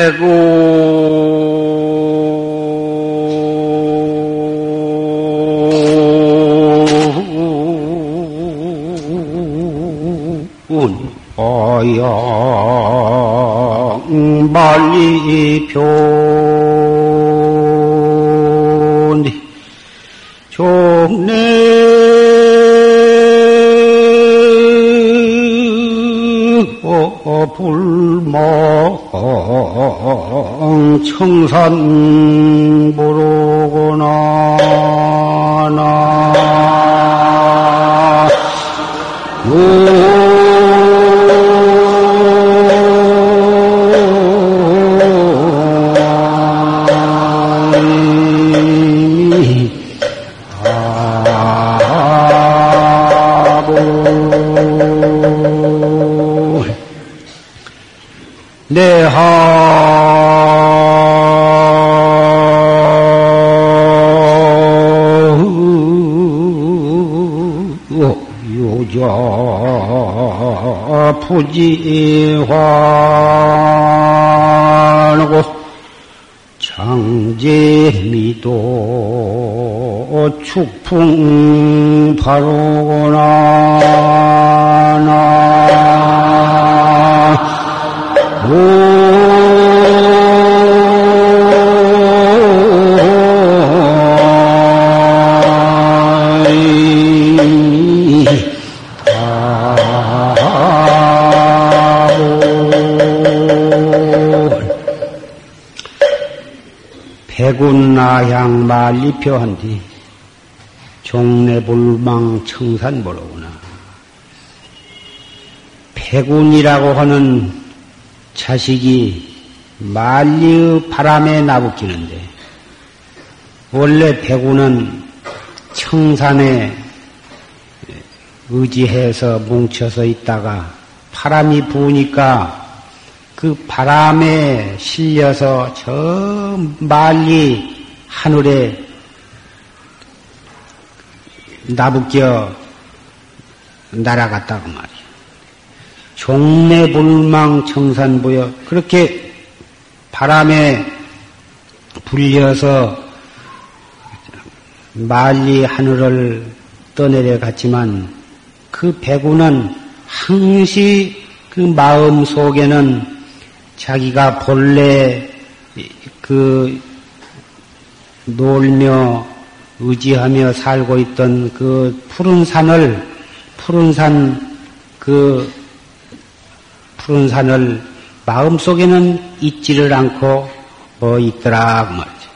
태군 어영 말리 표 청산 부지환고 장제미도 축풍 바로구나 백운나향 말리표한 뒤 종래불망 청산보로구나. 백운이라고 하는 자식이 만리의 바람에 나부끼는데 원래 백운은 청산에 의지해서 뭉쳐서 있다가 바람이 부으니까 그 바람에 실려서 저 멀리 하늘에 나부껴 날아갔다고 말이야. 종래 불망 청산보여 그렇게 바람에 불려서 멀리 하늘을 떠내려갔지만 그 배구는 항시 그 마음 속에는 자기가 본래 그 놀며 의지하며 살고 있던 그 푸른 산을 푸른 산 그 푸른 산을 마음 속에는 잊지를 않고 뭐 있더라 그 말이죠.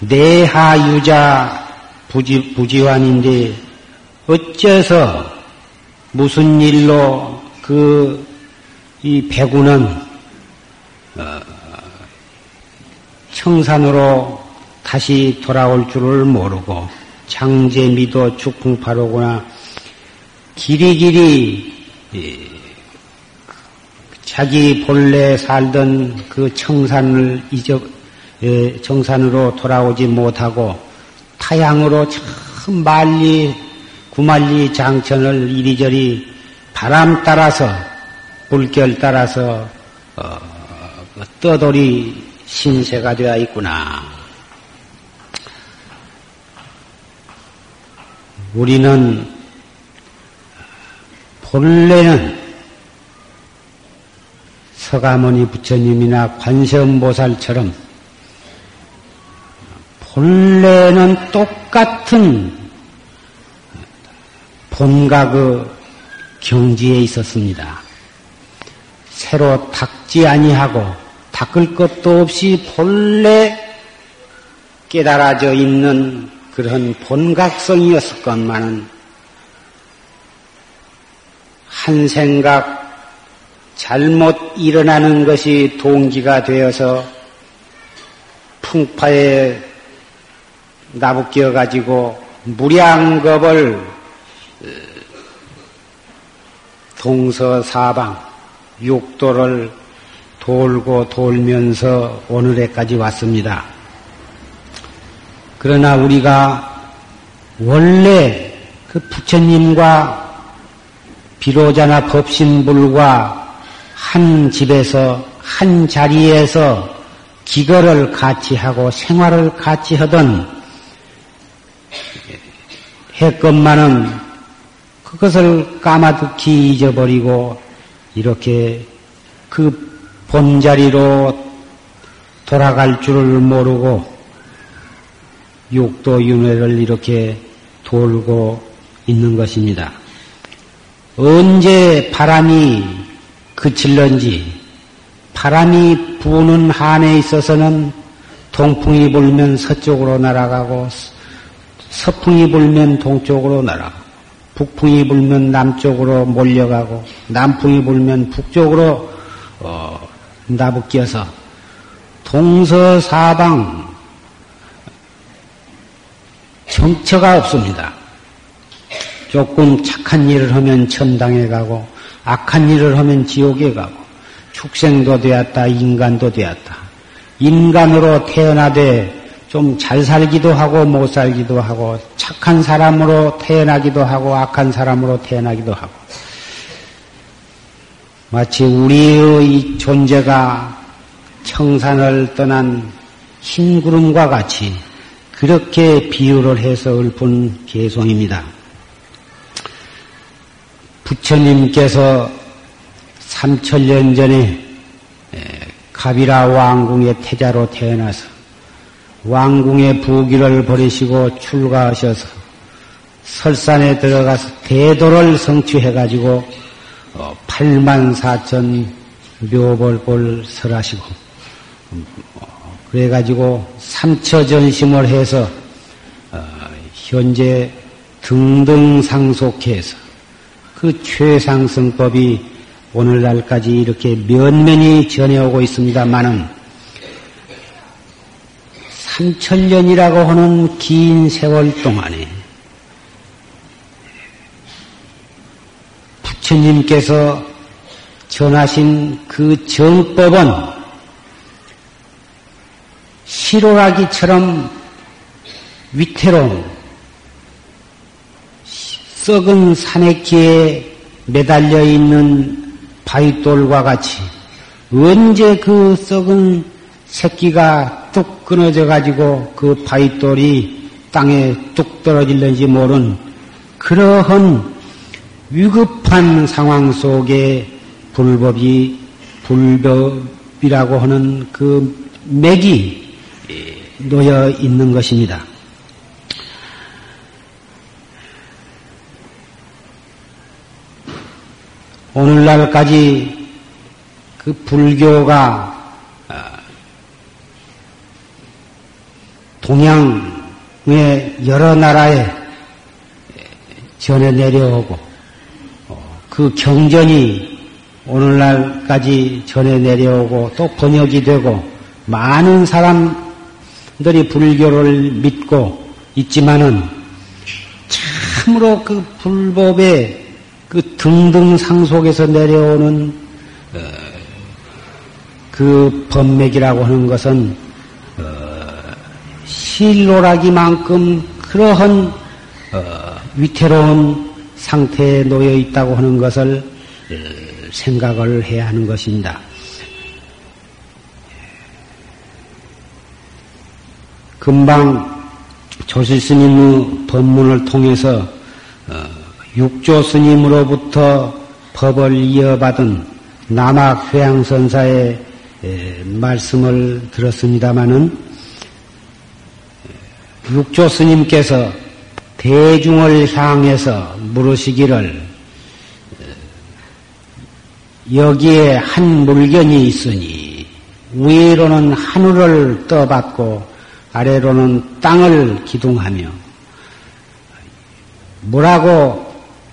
내하 유자 부지 부지환인데 어째서 무슨 일로 그 이 배구는 어, 청산으로 다시 돌아올 줄을 모르고 장제미도 축풍파로구나 길이길이 자기 본래 살던 그 청산을 잊어 정산으로 돌아오지 못하고 타향으로 참 말리 구말리 장천을 이리저리 바람 따라서 물결 따라서 어, 그 떠돌이 신세가 되어 있구나. 우리는 본래는 서가모니 부처님이나 관세음보살처럼 본래는 똑같은 본각의 경지에 있었습니다. 새로 닦지 아니하고 닦을 것도 없이 본래 깨달아져 있는 그런 본각성이었을 것만은 한 생각 잘못 일어나는 것이 동기가 되어서 풍파에 나부끼어 가지고 무량겁을 동서사방 육도를 돌고 돌면서 오늘에까지 왔습니다. 그러나 우리가 원래 그 부처님과 비로자나 법신불과 한 집에서 한 자리에서 기거를 같이 하고 생활을 같이 하던 했건만은 그것을 까마득히 잊어버리고 이렇게 그 본자리로 돌아갈 줄을 모르고 육도 윤회를 이렇게 돌고 있는 것입니다. 언제 바람이 그칠런지 바람이 부는 한에 있어서는 동풍이 불면 서쪽으로 날아가고 서풍이 불면 동쪽으로 날아가고 북풍이 불면 남쪽으로 몰려가고 남풍이 불면 북쪽으로 어, 나부껴서 동서사방 정처가 없습니다. 조금 착한 일을 하면 천당에 가고 악한 일을 하면 지옥에 가고 축생도 되었다 인간도 되었다. 인간으로 태어나되 좀 잘 살기도 하고 못 살기도 하고 착한 사람으로 태어나기도 하고 악한 사람으로 태어나기도 하고 마치 우리의 존재가 청산을 떠난 흰 구름과 같이 그렇게 비유를 해서 읊은 개송입니다. 부처님께서 3천년 전에 가비라 왕궁의 태자로 태어나서 왕궁의 부귀를 버리시고 출가하셔서 설산에 들어가서 대도를 성취해가지고 8만 어, 4천 묘벌볼 설하시고 그래가지고 삼처전심을 해서 어, 현재 등등상속해서 그 최상승법이 오늘날까지 이렇게 면면히 전해오고 있습니다만은 삼천년이라고 하는 긴 세월 동안에 부처님께서 전하신 그 정법은 시로라기처럼 위태로운 썩은 산에끼에 매달려 있는 바위돌과 같이 언제 그 썩은 새끼가 뚝 끊어져 가지고 그 바위돌이 땅에 뚝 떨어질는지 모른 그러한 위급한 상황 속에 불법이 불법이라고 하는 그 맥이 놓여 있는 것입니다. 오늘날까지 그 불교가 동양의 여러 나라에 전해 내려오고 어, 그 경전이 오늘날까지 전해 내려오고 또 번역이 되고 많은 사람 들이 불교를 믿고 있지만은 참으로 그 불법의 그 등등상 속에서 내려오는 어, 그 법맥이라고 하는 것은 어, 실로라기만큼 그러한 어, 위태로운 상태에 놓여 있다고 하는 것을 생각을 해야 하는 것입니다. 금방 조실 스님의 법문을 통해서 어, 육조 스님으로부터 법을 이어받은 남학 회양선사의 말씀을 들었습니다마는 육조 스님께서 대중을 향해서 물으시기를 여기에 한 물견이 있으니 위로는 하늘을 떠받고 아래로는 땅을 기둥하며 뭐라고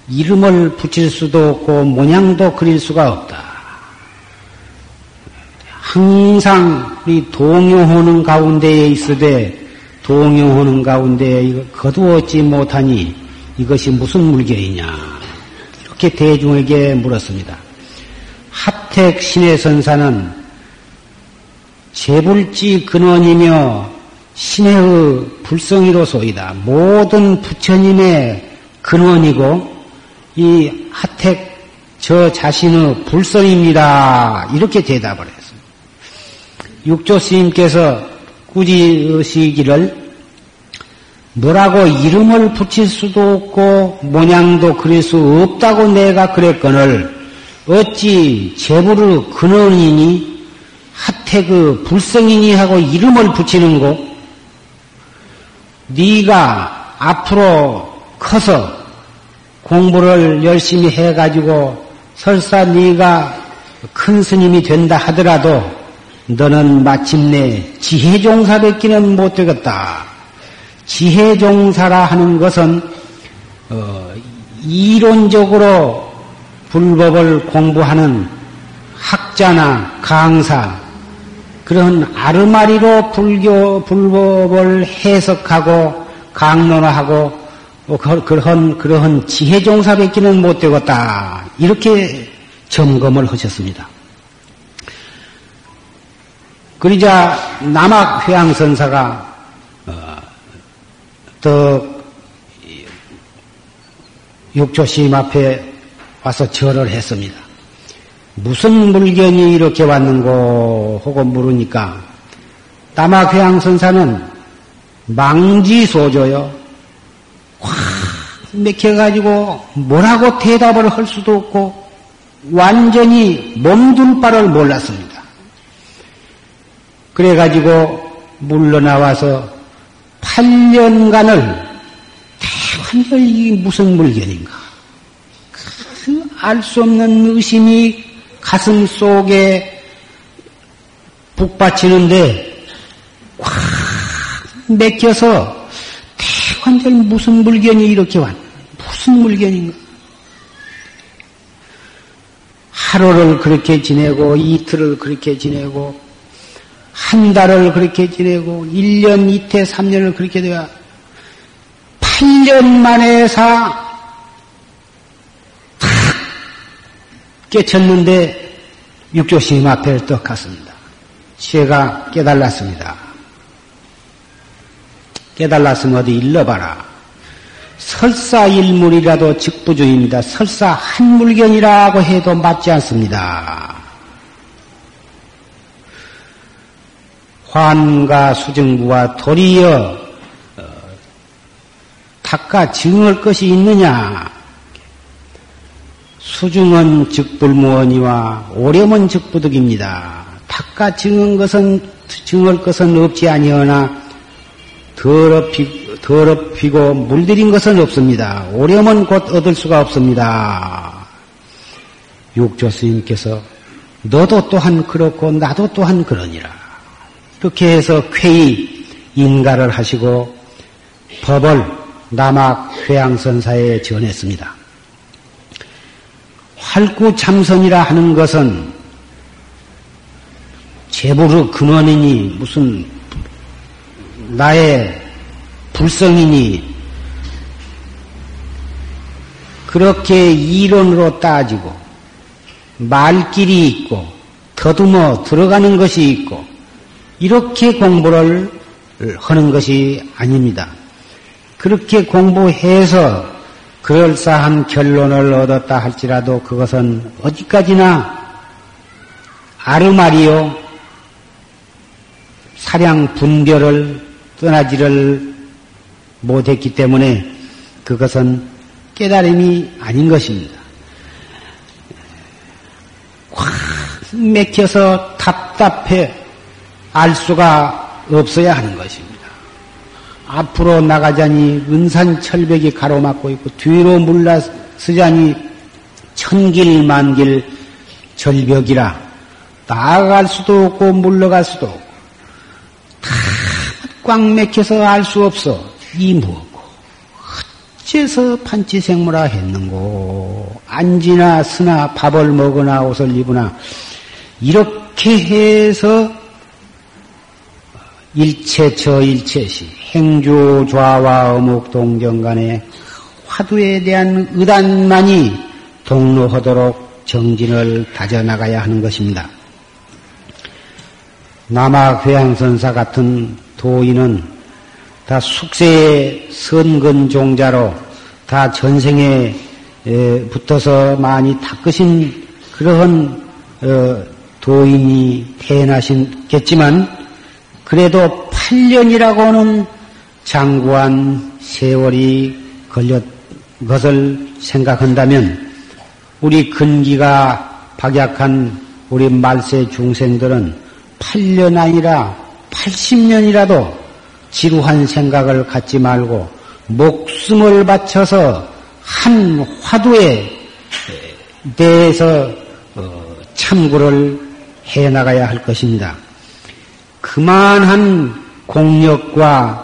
이름을 붙일 수도 없고 모양도 그릴 수가 없다. 항상 우리 동요하는 가운데에 있으되 동요하는 가운데에 거두었지 못하니 이것이 무슨 물결이냐 이렇게 대중에게 물었습니다. 합택 신의 선사는 재불지 근원이며 신의 불성이로소이다. 모든 부처님의 근원이고 이 하택 저 자신의 불성입니다. 이렇게 대답을 했습니다. 육조 스님께서 꾸짖으시기를 뭐라고 이름을 붙일 수도 없고 모양도 그릴 수 없다고 내가 그랬거늘 어찌 제부를 근원이니 하태 그 불성이니 하고 이름을 붙이는고? 네가 앞으로 커서 공부를 열심히 해가지고 설사 네가 큰 스님이 된다 하더라도 너는 마침내 지혜종사 뵙기는 못 되겠다. 지혜종사라 하는 것은 어, 이론적으로 불법을 공부하는 학자나 강사 그런 아르마리로 불교 불법을 해석하고 강론하고 뭐 그런 그러한 지혜종사 뵙기는 못 되겠다 이렇게 점검을 하셨습니다. 그러자 남학 회양선사가 더 육조심 앞에 와서 절을 했습니다. 무슨 물건이 이렇게 왔는고 하고 물으니까 따마회양 선사는 망지소조요. 확 맥혀가지고 뭐라고 대답을 할 수도 없고 완전히 몸둘 바를 몰랐습니다. 그래가지고 물러나와서 8년간을 대관절 이 무슨 물건인가. 그알수 없는 의심이 가슴 속에 북받치는데 꽉 맥혀서 대관절 무슨 물건이 이렇게 왔 무슨 물건인가. 하루를 그렇게 지내고 이틀을 그렇게 지내고 한 달을 그렇게 지내고 1년, 이태, 3년을 그렇게 돼야 8년 만에 사, 탁 깨쳤는데 육조심 앞에 떡 갔습니다. 제가 깨달았습니다. 깨달았으면 어디 일러봐라. 설사 일물이라도 직부주의입니다. 설사 한 물견이라고 해도 맞지 않습니다. 환과 수정부와 도리어 어, 탁과 증을 것이 있느냐? 수중은 즉불무원이와 오렴은 즉부득입니다. 탁과 증은 것은 증을 것은 없지 아니하나 더럽히, 더럽히고 물들인 것은 없습니다. 오렴은 곧 얻을 수가 없습니다. 육조 스님께서 너도 또한 그렇고 나도 또한 그러니라. 그렇게 해서 쾌히 인가를 하시고 법을 남학 회양선사에 전했습니다. 활구참선이라 하는 것은 재부르 근원이니 무슨 나의 불성이니 그렇게 이론으로 따지고 말길이 있고 더듬어 들어가는 것이 있고 이렇게 공부를 하는 것이 아닙니다. 그렇게 공부해서 그럴싸한 결론을 얻었다 할지라도 그것은 어디까지나 아르마리요 사량 분별을 떠나지를 못했기 때문에 그것은 깨달음이 아닌 것입니다. 확 맥혀서 답답해 알 수가 없어야 하는 것입니다. 앞으로 나가자니 은산 철벽이 가로막고 있고 뒤로 물러서자니 천길 만길 절벽이라 나아갈 수도 없고 물러갈 수도 없고 다꽉 맥혀서 알 수 없어 이 무엇고 어째서 판치생물아 했는고 안지나 쓰나 밥을 먹으나 옷을 입으나 이렇게 해서 일체 저 일체시 행주 좌와 어묵 동정 간의 화두에 대한 의단만이 동로하도록 정진을 다져나가야 하는 것입니다. 남학 회양선사 같은 도인은 다 숙세의 선근종자로 다 전생에 붙어서 많이 닦으신 그러한 어, 도인이 태어나신겠지만 그래도 8년이라고는 장구한 세월이 걸렸 것을 생각한다면 우리 근기가 박약한 우리 말세 중생들은 8년 아니라 80년이라도 지루한 생각을 갖지 말고 목숨을 바쳐서 한 화두에 대해서 어, 참고를 해 나가야 할 것입니다. 그만한 공력과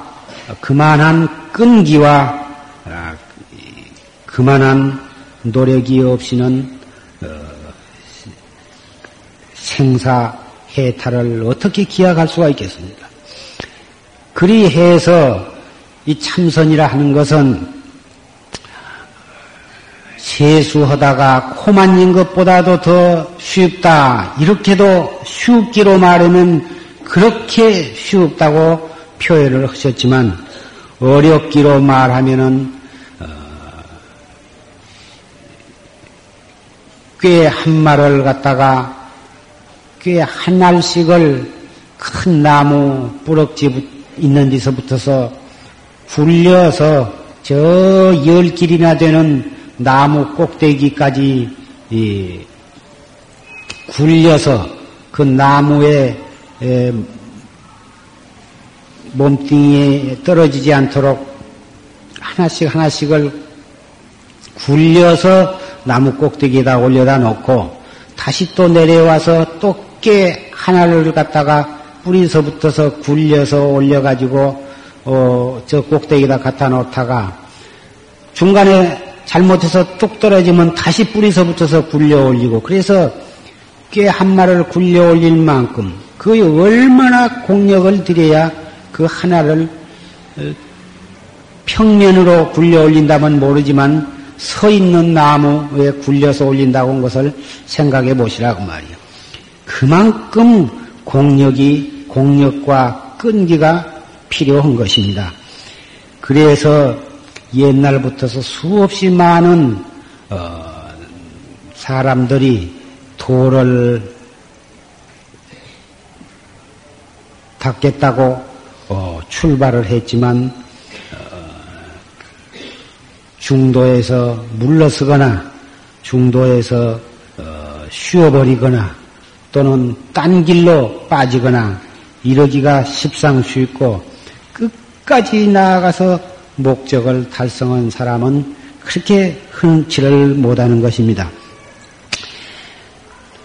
그만한 끈기와 아, 그만한 노력이 없이는 어, 생사 해탈을 어떻게 기약할 수가 있겠습니까? 그리 해서 이 참선이라 하는 것은 세수하다가 코 만진 것보다도 더 쉽다. 이렇게도 쉽기로 말하면 그렇게 쉽다고 표현을 하셨지만 어렵기로 말하면은 어, 꽤한 말을 갖다가 꽤 한 알씩을 큰 나무 뿌럭지 있는 데서부터서 굴려서 저 열 길이나 되는 나무 꼭대기까지 굴려서 그 나무에 몸뚱이에 떨어지지 않도록 하나씩 하나씩을 굴려서 나무 꼭대기에다 올려다 놓고 다시 또 내려와서 또 깨 하나를 갖다가 뿌리서부터서 굴려서 올려가지고 어, 저 꼭대기에다 갖다 놓다가 중간에 잘못해서 뚝 떨어지면 다시 뿌리서부터서 굴려 올리고 그래서 꽤 한 마를 굴려 올릴 만큼 그 얼마나 공력을 들여야 그 하나를 어, 평면으로 굴려 올린다면 모르지만 서 있는 나무에 굴려서 올린다고 한 것을 생각해 보시라고 말이요. 그만큼 공력이 공력과 끈기가 필요한 것입니다. 그래서 옛날부터서 수없이 많은 어, 사람들이 도를 닦겠다고 어, 출발을 했지만 어, 중도에서 물러서거나 중도에서 어, 쉬어버리거나 또는 딴 길로 빠지거나 이러기가 십상수있고 끝까지 나아가서 목적을 달성한 사람은 그렇게 흔치를 못하는 것입니다.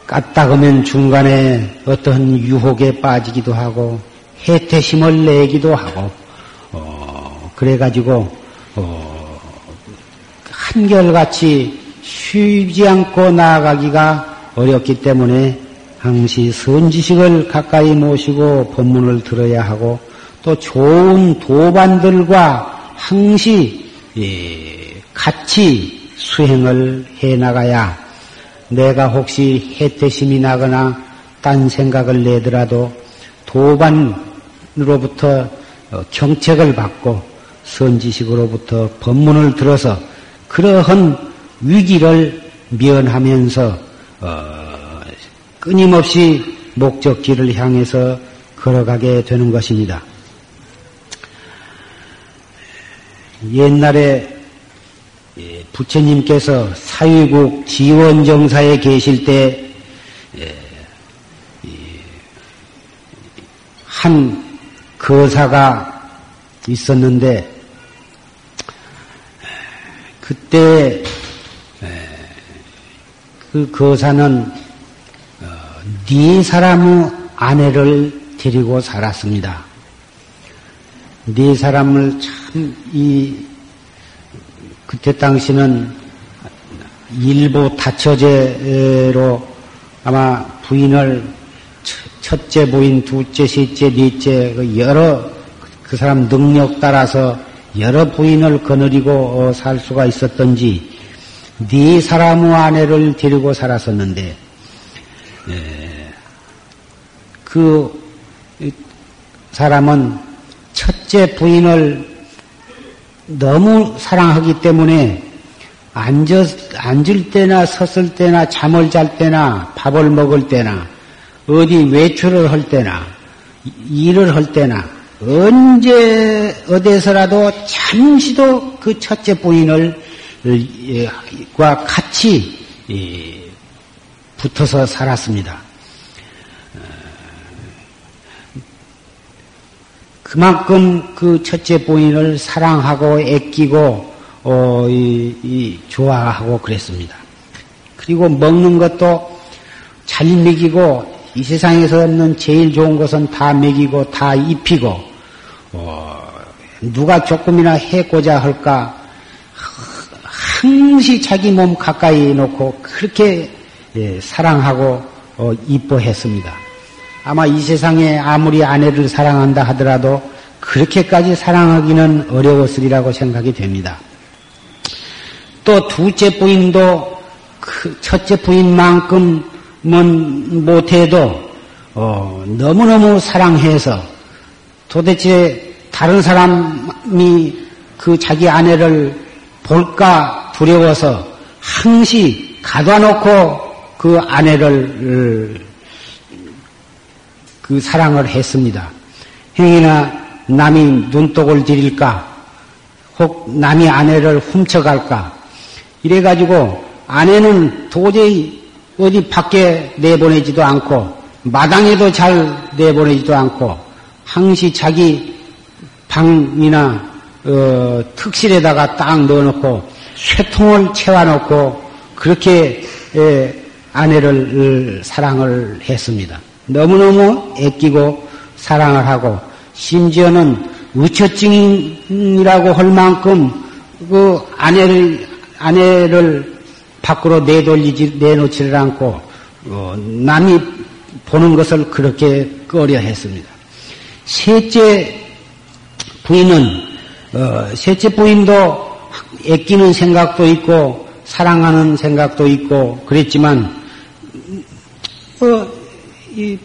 까딱하면 중간에 어떤 유혹에 빠지기도 하고 해태심을 내기도 하고 어, 그래가지고 어, 한결같이 쉬지 않고 나아가기가 어렵기 때문에 항시 선지식을 가까이 모시고 법문을 들어야 하고 또 좋은 도반들과 항시 예, 같이 수행을 해 나가야 내가 혹시 해태심이 나거나 딴 생각을 내더라도 도반으로부터 어, 경책을 받고 선지식으로부터 법문을 들어서 그러한 위기를 면하면서 어, 끊임없이 목적지를 향해서 걸어가게 되는 것입니다. 옛날에 예, 부처님께서 사위국 지원정사에 계실 때한 예, 거사가 있었는데 그때 예, 그 거사는 어, 네 사람의 아내를 데리고 살았습니다. 네 사람을 참 이 그때 당시는 일부 다처제로 아마 부인을 첫째 부인, 둘째, 셋째, 넷째 그 여러 그 사람 능력 따라서 여러 부인을 거느리고 어, 살 수가 있었던지 네 사람의 아내를 데리고 살았었는데 예, 그 사람은 첫째 부인을 너무 사랑하기 때문에 앉을, 앉을 때나 섰을 때나 잠을 잘 때나 밥을 먹을 때나 어디 외출을 할 때나 일을 할 때나 언제 어디서라도 잠시도 그 첫째 부인을 예, 과 같이 예, 붙어서 살았습니다. 그만큼 그 첫째 부인을 사랑하고 애끼고 어, 이, 이, 좋아하고 그랬습니다. 그리고 먹는 것도 잘 먹이고 이 세상에서 없는 제일 좋은 것은 다 먹이고 다 입히고 어, 누가 조금이나 해고자 할까 항시 자기 몸 가까이 놓고 그렇게 예, 사랑하고 어, 이뻐했습니다. 아마 이 세상에 아무리 아내를 사랑한다 하더라도 그렇게까지 사랑하기는 어려웠으리라고 생각이 됩니다. 또 둘째 부인도 그 첫째 부인만큼은 못해도 어, 너무너무 사랑해서 도대체 다른 사람이 그 자기 아내를 볼까 두려워서 항시 가둬 놓고 그 아내를 그 사랑을 했습니다. 행이나 남이 눈독을 들일까, 혹 남이 아내를 훔쳐갈까, 이래가지고 아내는 도저히 어디 밖에 내보내지도 않고, 마당에도 잘 내보내지도 않고, 항시 자기 방이나 어, 특실에다가 딱 넣어놓고 쇠통을 채워놓고 그렇게 에, 아내를 사랑을 했습니다. 너무너무 애끼고 사랑을 하고 심지어는 의처증이라고 할 만큼 그 아내를 아내를 밖으로 내돌리지 내놓지를 않고 어, 남이 보는 것을 그렇게 꺼려 했습니다. 셋째 부인은 어, 셋째 부인도 애끼는 생각도 있고 사랑하는 생각도 있고 그랬지만 어, 이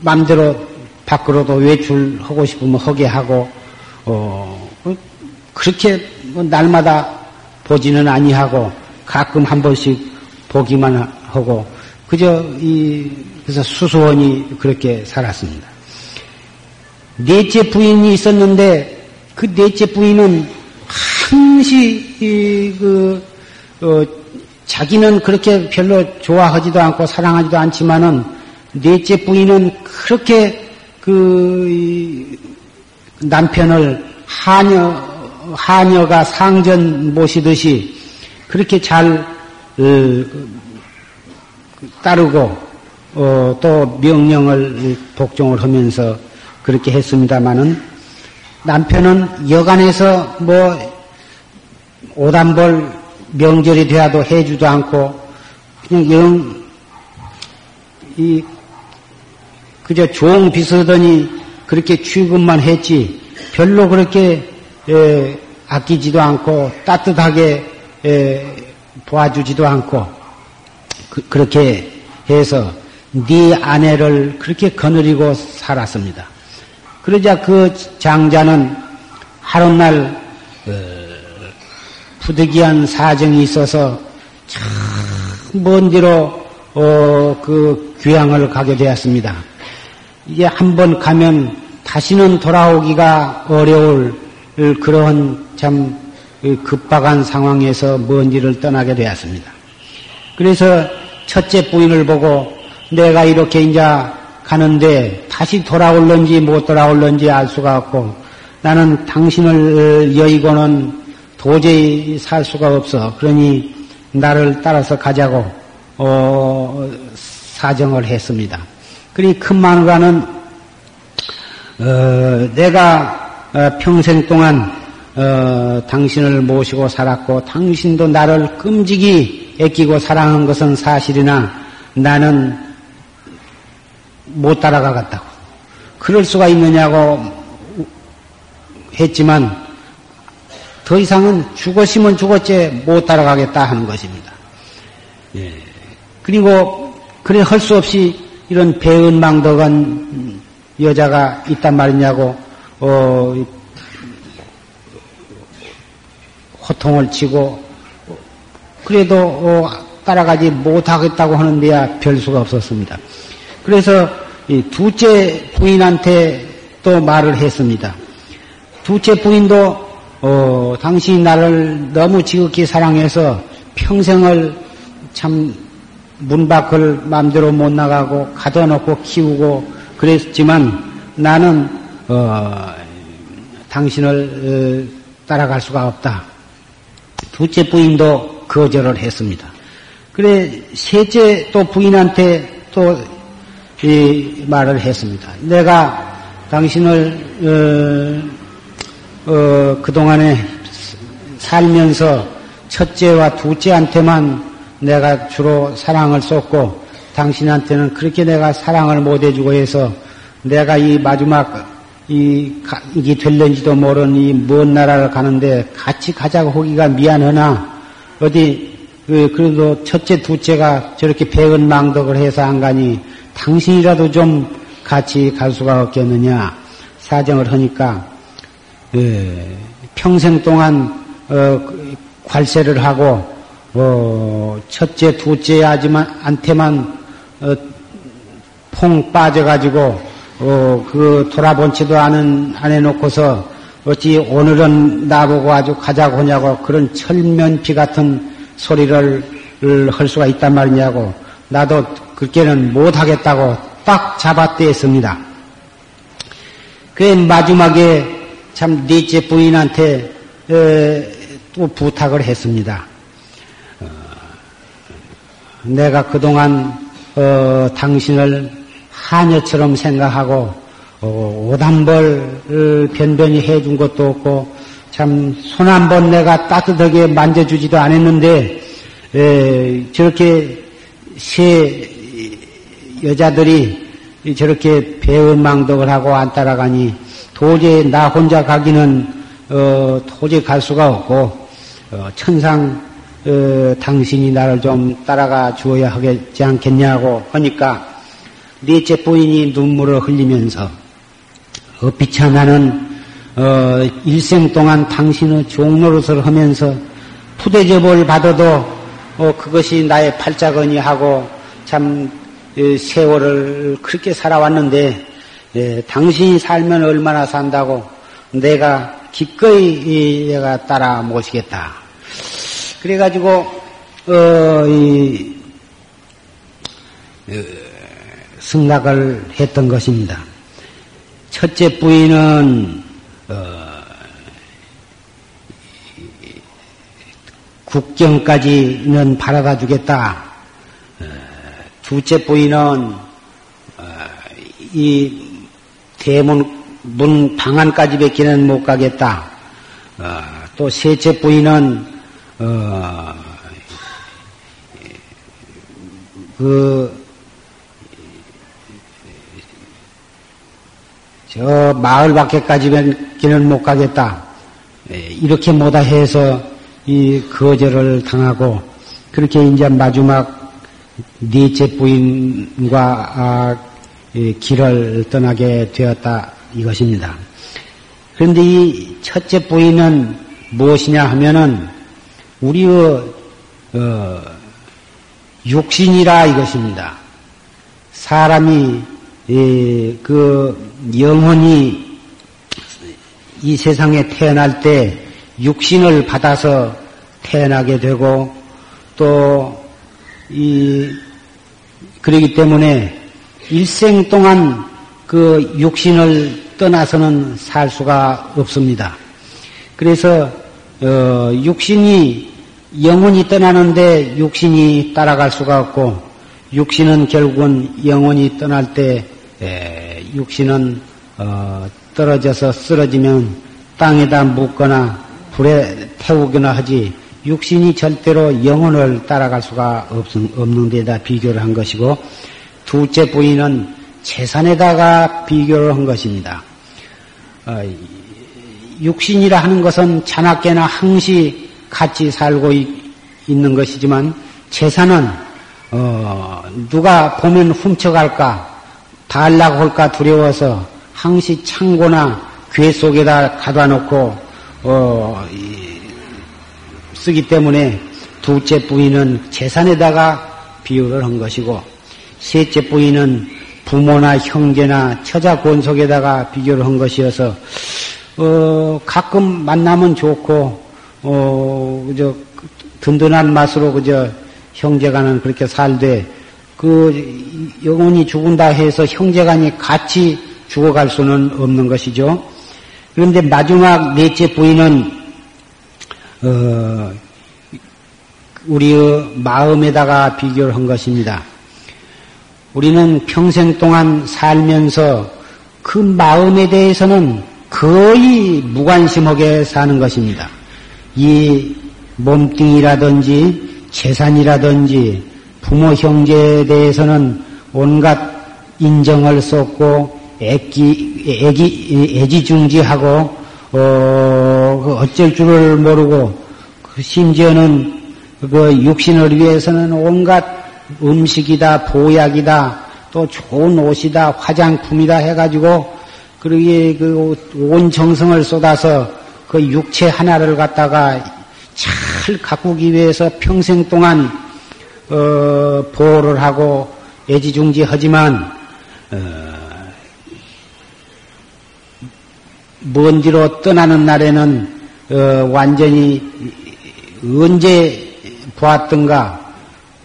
맘대로 밖으로도 외출하고 싶으면 하게 하고 어, 어, 그렇게 뭐 날마다 보지는 아니하고 가끔 한 번씩 보기만 하고 그저 이 그래서 수수원이 그렇게 살았습니다. 넷째 부인이 있었는데 그 넷째 부인은 항시 그 어, 자기는 그렇게 별로 좋아하지도 않고 사랑하지도 않지만은 넷째 부인은 그렇게 그 남편을 하녀 하녀가 상전 모시듯이 그렇게 잘 어, 따르고 어, 또 명령을 복종을 하면서 그렇게 했습니다마는 남편은 여간에서 뭐 오단벌 명절이 되어도 해주도 않고 그냥 영, 이, 그저 종 비서더니 그렇게 취급만 했지 별로 그렇게 에, 아끼지도 않고 따뜻하게 에, 도와주지도 않고 그, 렇게 해서 네 아내를 그렇게 거느리고 살았습니다. 그러자 그 장자는 하룻날 어, 부득이한 사정이 있어서 참 먼 뒤로 어, 그 귀향을 가게 되었습니다. 이게 한 번 가면 다시는 돌아오기가 어려울 그런 참 급박한 상황에서 먼 길을 떠나게 되었습니다. 그래서 첫째 부인을 보고 내가 이렇게 이제 가는데 다시 돌아올런지 못 돌아올런지 알 수가 없고 나는 당신을 여의고는 도저히 살 수가 없어. 그러니 나를 따라서 가자고 어, 사정을 했습니다. 그리 큰 마누라는 어, 내가 어, 평생 동안 어, 당신을 모시고 살았고 당신도 나를 끔찍이 애끼고 사랑한 것은 사실이나 나는 못 따라가겠다고. 그럴 수가 있느냐고 했지만 더 이상은 죽었으면 죽었지 못 따라가겠다 하는 것입니다. 예. 그리고 그래 할 수 없이 이런 배은망덕한 여자가 있단 말이냐고 어, 호통을 치고 그래도 어, 따라가지 못하겠다고 하는 데야 별 수가 없었습니다. 그래서 이 둘째 부인한테 또 말을 했습니다. 둘째 부인도 어, 당신이 나를 너무 지극히 사랑해서 평생을 참 문 밖을 마음대로 못 나가고 가둬놓고 키우고 그랬지만 나는 어, 당신을 어, 따라갈 수가 없다. 둘째 부인도 거절을 했습니다. 그래 셋째 또 부인한테 또 이 말을 했습니다. 내가 당신을 어, 어, 그동안에 살면서 첫째와 둘째한테만 내가 주로 사랑을 쏟고 당신한테는 그렇게 내가 사랑을 못 해주고 해서 내가 이 마지막 이, 이게 될는지도 모르는 이 먼 나라를 가는데 같이 가자고 하기가 미안하나? 어디 그, 그래도 첫째 둘째가 저렇게 배은 망덕을 해서 안 가니 당신이라도 좀 같이 갈 수가 없겠느냐? 사정을 하니까 예, 평생 동안 어, 관세를 하고 어, 첫째 둘째 아지만 한테만 어, 퐁 빠져가지고 어, 그 돌아본지도 않은 안 해놓고서 어찌 오늘은 나보고 아주 가자고 하냐고 그런 철면피 같은 소리를 할 수가 있단 말이냐고 나도 그렇게는 못하겠다고 딱 잡아떼었습니다. 그 마지막에 참 넷째 부인한테 또 부탁을 했습니다. 어, 내가 그동안 어, 당신을 하녀처럼 생각하고 어, 오단벌 변변히 해준 것도 없고 참 손 한 번 내가 따뜻하게 만져주지도 않았는데 에, 저렇게 새 여자들이 저렇게 배은망덕을 하고 안 따라가니 도저히 나 혼자 가기는 어, 도저히 갈 수가 없고 어, 천상 어, 당신이 나를 좀 따라가 주어야 하겠지 않겠냐고 하니까 넷째 부인이 눈물을 흘리면서 어 비차 나는 어, 일생 동안 당신의 종노릇을 하면서 푸대접을 받아도 어, 그것이 나의 팔자거니 하고 참 세월을 그렇게 살아왔는데 예, 당신이 살면 얼마나 산다고 내가 기꺼이 내가 따라 모시겠다. 그래가지고 어, 이, 어, 승낙을 했던 것입니다. 첫째 부인은 어, 국경까지는 바라다 주겠다. 둘째 부인은 어, 이 대문 문 방안까지 밖에는 못 가겠다. 어, 또 셋째 부인은 어, 그, 저 마을 밖에까지는 못 가겠다. 예, 이렇게 못다 해서 이 거절을 당하고 그렇게 이제 마지막 넷째 부인과 아, 길을 떠나게 되었다 이것입니다. 그런데 이 첫째 부인은 무엇이냐 하면은 우리의 어, 육신이라 이것입니다. 사람이 그 영혼이 이 세상에 태어날 때 육신을 받아서 태어나게 되고 또 이 그러기 때문에 일생 동안 그 육신을 떠나서는 살 수가 없습니다. 그래서 어, 육신이 영혼이 떠나는데 육신이 따라갈 수가 없고 육신은 결국은 영혼이 떠날 때 에, 육신은 어, 떨어져서 쓰러지면 땅에다 묻거나 불에 태우거나 하지 육신이 절대로 영혼을 따라갈 수가 없는 데다 비교를 한 것이고 둘째 부인은 재산에다가 비교를 한 것입니다. 어, 육신이라 하는 것은 자나깨나 항시 같이 살고 있 는 것이지만 재산은 어, 누가 보면 훔쳐갈까 달라고 할까 두려워서 항시 창고나 괴 속에다 가둬 놓고 어, 쓰기 때문에 둘째 부인은 재산에다가 비유를 한 것이고 셋째 부인은 부모나 형제나 처자 권속에다가 비교를 한 것이어서 어, 가끔 만나면 좋고 어, 그저 든든한 맛으로 그저 형제간은 그렇게 살되 그 영혼이 죽은다 해서 형제간이 같이 죽어갈 수는 없는 것이죠. 그런데 마지막 넷째 부인은 어, 우리의 마음에다가 비교를 한 것입니다. 우리는 평생 동안 살면서 그 마음에 대해서는 거의 무관심하게 사는 것입니다. 이 몸뚱이라든지 재산이라든지 부모 형제에 대해서는 온갖 인정을 쏟고 애기, 애기, 애지중지하고, 어, 그 어쩔 줄을 모르고, 그 심지어는 그 육신을 위해서는 온갖 음식이다, 보약이다, 또 좋은 옷이다, 화장품이다 해가지고, 그러기에 그온 정성을 쏟아서 그 육체 하나를 갖다가 잘 가꾸기 위해서 평생 동안, 어, 보호를 하고 애지중지하지만, 어, 먼 뒤로 떠나는 날에는 어, 완전히 언제 보았던가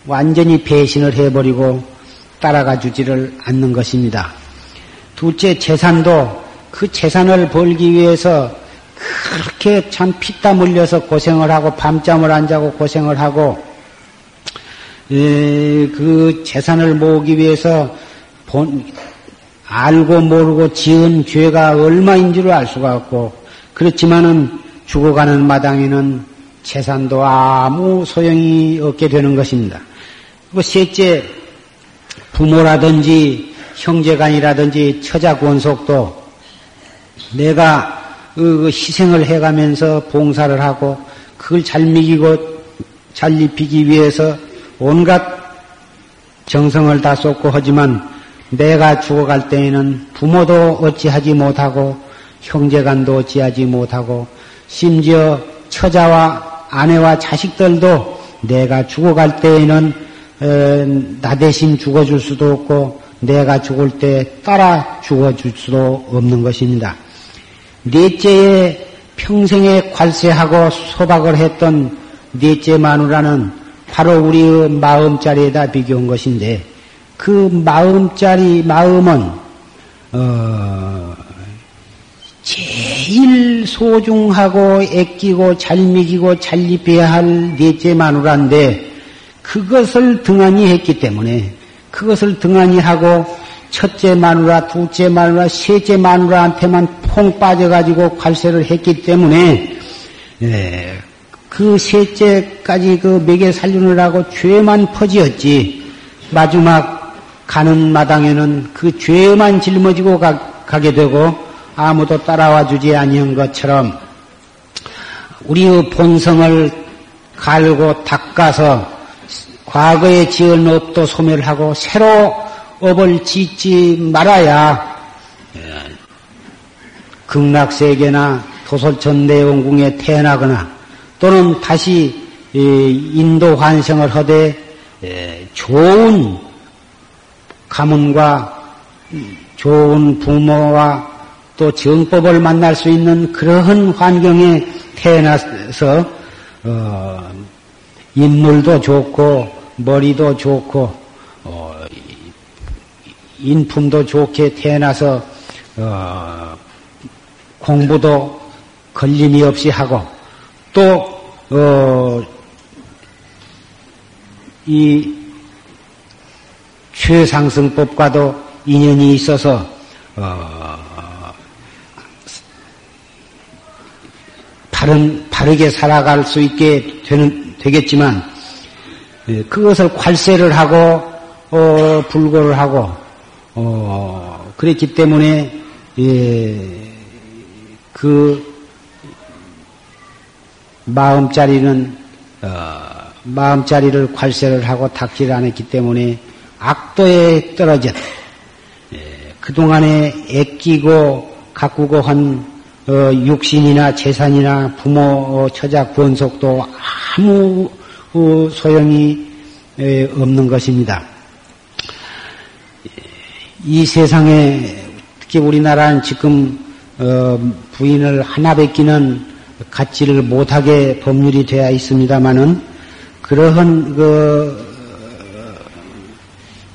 완전히 배신을 해버리고 따라가 주지를 않는 것입니다. 둘째 재산도 그 재산을 벌기 위해서 그렇게 참 피땀 흘려서 고생을 하고 밤잠을 안 자고 고생을 하고 에, 그 재산을 모으기 위해서 본, 알고 모르고 지은 죄가 얼마인 줄을 알 수가 없고 그렇지만은 죽어가는 마당에는 재산도 아무 소용이 없게 되는 것입니다. 그리고 셋째 부모라든지 형제간이라든지 처자 권속도 내가 그 희생을 해가면서 봉사를 하고 그걸 잘 먹이고 잘 입히기 위해서 온갖 정성을 다 쏟고 하지만 내가 죽어갈 때에는 부모도 어찌하지 못하고 형제간도 어찌하지 못하고 심지어 처자와 아내와 자식들도 내가 죽어갈 때에는 어, 나 대신 죽어줄 수도 없고 내가 죽을 때 따라 죽어줄 수도 없는 것입니다. 넷째에 평생에 관세하고 소박을 했던 넷째 마누라는 바로 우리의 마음자리에다 비교한 것인데 그 마음짜리 마음은 어, 제일 소중하고 애끼고 잘 먹이고 잘 입혀야 할 넷째 마누라인데 그것을 등한히 했기 때문에 그것을 등한히 하고 첫째 마누라, 둘째 마누라, 셋째 마누라한테만 퐁 빠져가지고 관세를 했기 때문에 예, 그 셋째까지 그 먹여 살리느라고 죄만 퍼지었지 마지막 가는 마당에는 그 죄만 짊어지고 가, 게 되고 아무도 따라와 주지 아니한 것처럼 우리의 본성을 갈고 닦아서 과거에 지은 업도 소멸하고 새로 업을 짓지 말아야 예, 극락세계나 도솔천 내원궁에 태어나거나 또는 다시 인도 환생을 하되 예, 좋은 가문과 좋은 부모와 또 정법을 만날 수 있는 그러한 환경에 태어나서 어, 인물도 좋고 머리도 좋고 어, 인품도 좋게 태어나서 어, 공부도 걸림이 없이 하고 또이 어, 최상승법과도 인연이 있어서 어, 바른 바르게 살아갈 수 있게 되는 되겠지만 예, 그것을 괄세를 하고 어, 불고를 하고 어, 그랬기 때문에 예, 그 마음자리는 어, 마음자리를 괄세를 하고 닥지를 안 했기 때문에 악도에 떨어진 예, 그동안에 애끼고 가꾸고 한 어, 육신이나 재산이나 부모 어, 처자 권속도 아무 어, 소용이 없는 것입니다. 이 세상에 특히 우리나라는 지금 어, 부인을 하나 뵙기는 갖지를 못하게 법률이 되어 있습니다만은 그러한 그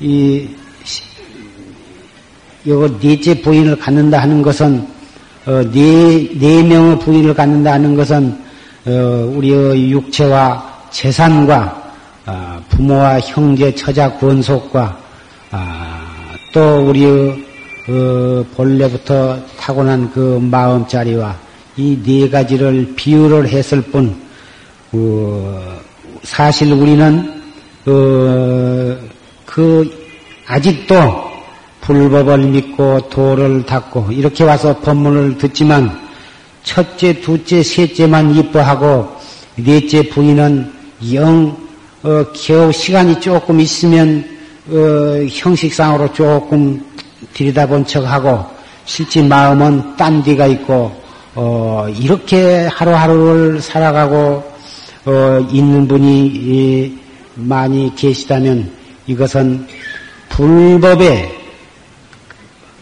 이 요 넷째 부인을 갖는다 하는 것은 어, 네, 네 명의 부인을 갖는다 하는 것은 어, 우리의 육체와 재산과 어, 부모와 형제, 처자, 권속과 아, 또 우리의 그 본래부터 타고난 그 마음자리와 이 네 가지를 비유를 했을 뿐, 어, 사실 우리는 어, 그 아직도 불법을 믿고 도를 닦고 이렇게 와서 법문을 듣지만 첫째, 둘째, 셋째만 이뻐하고 넷째 부인은 영 어, 겨우 시간이 조금 있으면 어, 형식상으로 조금 들여다본 척하고 실제 마음은 딴 데가 있고 어, 이렇게 하루하루를 살아가고 어, 있는 분이 많이 계시다면 이것은 불법의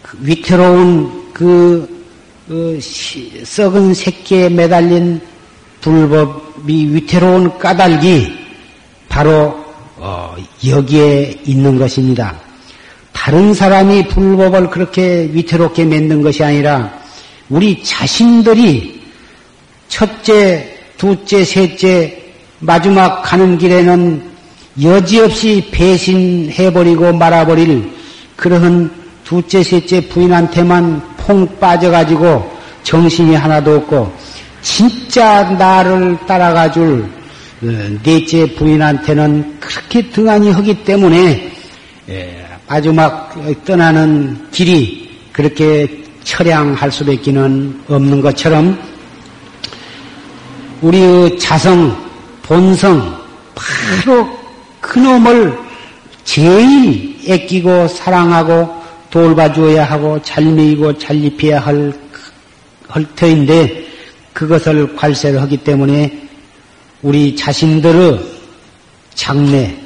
그 위태로운 그 어, 시, 썩은 새끼에 매달린 불법이 위태로운 까닭이 바로 어, 여기에 있는 것입니다. 다른 사람이 불법을 그렇게 위태롭게 맺는 것이 아니라 우리 자신들이 첫째, 둘째, 셋째, 마지막 가는 길에는 여지없이 배신해버리고 말아버릴 그러한 둘째, 셋째 부인한테만 퐁 빠져가지고 정신이 하나도 없고 진짜 나를 따라가줄 어, 넷째 부인한테는 그렇게 등한히 하기 때문에 예, 마지막 떠나는 길이 그렇게 처량할 수밖에 는 없는 것처럼 우리의 자성, 본성, 바로 그놈을 제일 애끼고 사랑하고 돌봐주어야 하고 잘 먹이고 잘 입혀야 할, 할 터인데 그것을 관세를 하기 때문에 우리 자신들의 장래,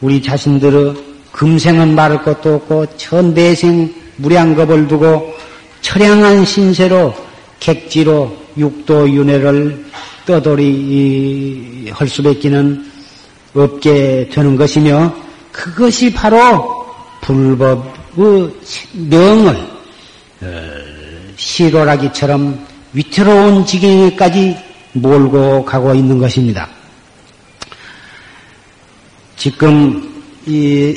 우리 자신들의 금생은 말할 것도 없고 천대생 무량겁을 두고 처량한 신세로 객지로 육도 윤회를 떠돌이 할 수밖에는 없게 되는 것이며 그것이 바로 불법의 명을 어, 시로라기처럼 위태로운 지경에까지 몰고 가고 있는 것입니다. 지금 이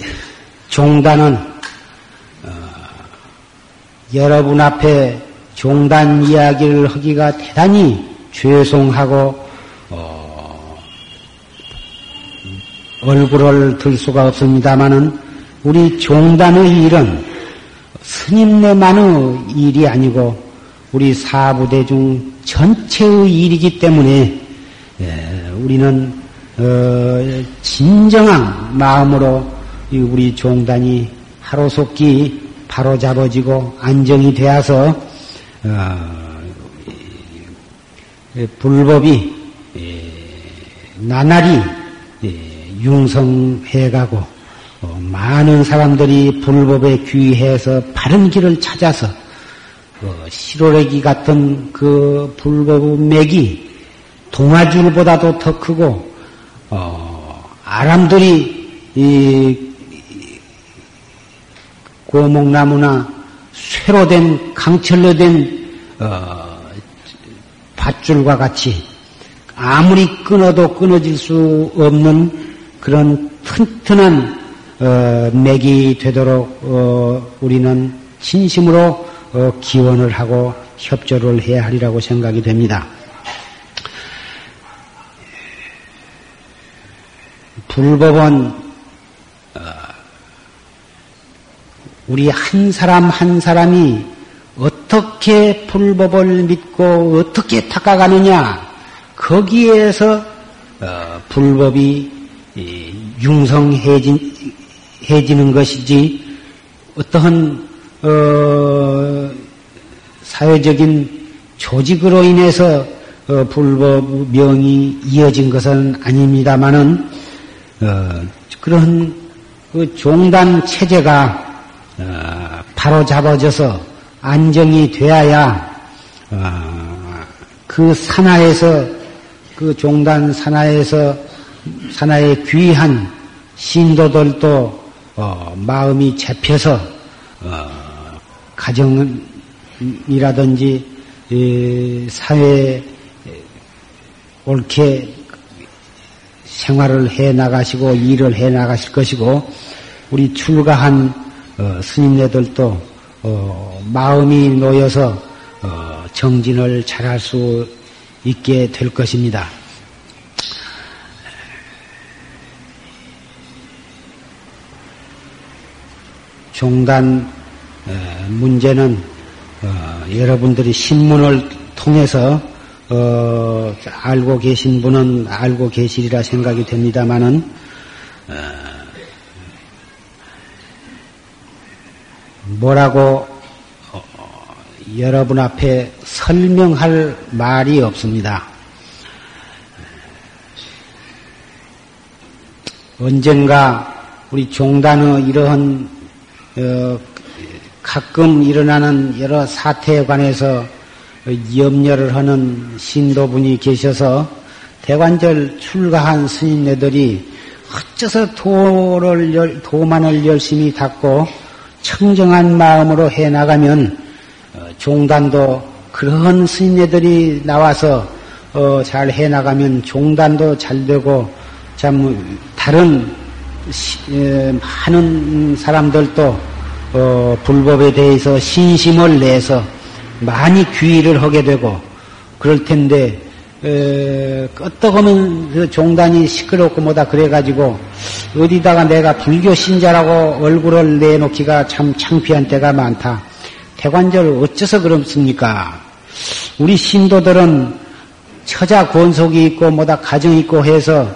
종단은 어, 여러분 앞에 종단 이야기를 하기가 대단히 죄송하고 어, 얼굴을 들 수가 없습니다마는 우리 종단의 일은 스님네만의 일이 아니고 우리 사부대중 전체의 일이기 때문에 예, 우리는 어, 진정한 마음으로 우리 종단이 하루속히 바로잡아지고 안정이 되어서 어, 불법이 나날이 융성해가고 어, 많은 사람들이 불법에 귀해서 바른 길을 찾아서 시로레기 같은 그 불법 맥이 동아줄보다도 더 크고 어, 아람들이 이 고목나무나 쇠로 된 강철로 된 어, 밧줄과 같이 아무리 끊어도 끊어질 수 없는 그런 튼튼한 어, 맥이 되도록 어, 우리는 진심으로 어, 기원을 하고 협조를 해야 하리라고 생각이 됩니다. 불법은 우리 한 사람 한 사람이 어떻게 불법을 믿고 어떻게 닦아가느냐 거기에서 어, 불법이 융성해지는 것이지 어떠한 어, 사회적인 조직으로 인해서 어, 불법 명이 이어진 것은 아닙니다만은 어, 그런 그 종단 체제가 어, 바로 잡아져서 안정이 되어야 어, 그 산하에서 그 종단 산하에서 산하에 귀한 신도들도 어, 마음이 잡혀서 어, 가정이라든지 사회에 옳게 생활을 해 나가시고 일을 해 나가실 것이고 우리 출가한 어, 스님네들도 어, 마음이 놓여서 어, 정진을 잘할 수 있게 될 것입니다. 종단 문제는 여러분들이 신문을 통해서 알고 계신 분은 알고 계시리라 생각이 됩니다만은 뭐라고 어, 여러분 앞에 설명할 말이 없습니다. 언젠가 우리 종단의 이러한 어, 가끔 일어나는 여러 사태에 관해서 염려를 하는 신도분이 계셔서 대관절 출가한 스님네들이 어째서 도를 도만을 열심히 닦고 청정한 마음으로 해 나가면 어, 종단도 그런 스님네들이 나와서 어, 잘해 나가면 종단도 잘 되고 참 다른 많은 사람들도 어, 불법에 대해서 신심을 내서 많이 귀의를 하게 되고 그럴 텐데 끄떡하면 그 종단이 시끄럽고 뭐다 그래가지고 어디다가 내가 불교 신자라고 얼굴을 내놓기가 참 창피한 때가 많다. 대관절 어째서 그렇습니까? 우리 신도들은 처자 권속이 있고 뭐다 가정 있고 해서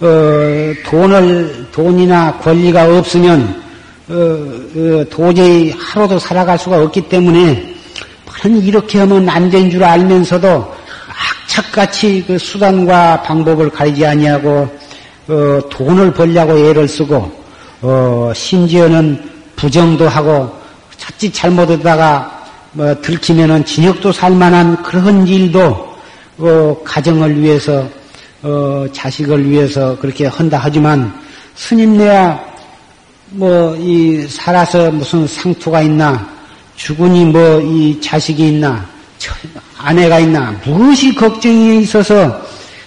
어, 돈을 돈이나 권리가 없으면 어, 어, 도저히 하루도 살아갈 수가 없기 때문에 이렇게 하면 안 된 줄 알면서도 악 착같이 그 수단과 방법을 가리지 아니하고 어, 돈을 벌려고 애를 쓰고 어, 심지어는 부정도 하고 자칫 잘못하다가 뭐 들키면은 진역도 살만한 그런 일도 어, 가정을 위해서 어, 자식을 위해서 그렇게 한다 하지만 스님네야 뭐 이 살아서 무슨 상투가 있나 죽으니 뭐 이 자식이 있나 아내가 있나 무엇이 걱정이 있어서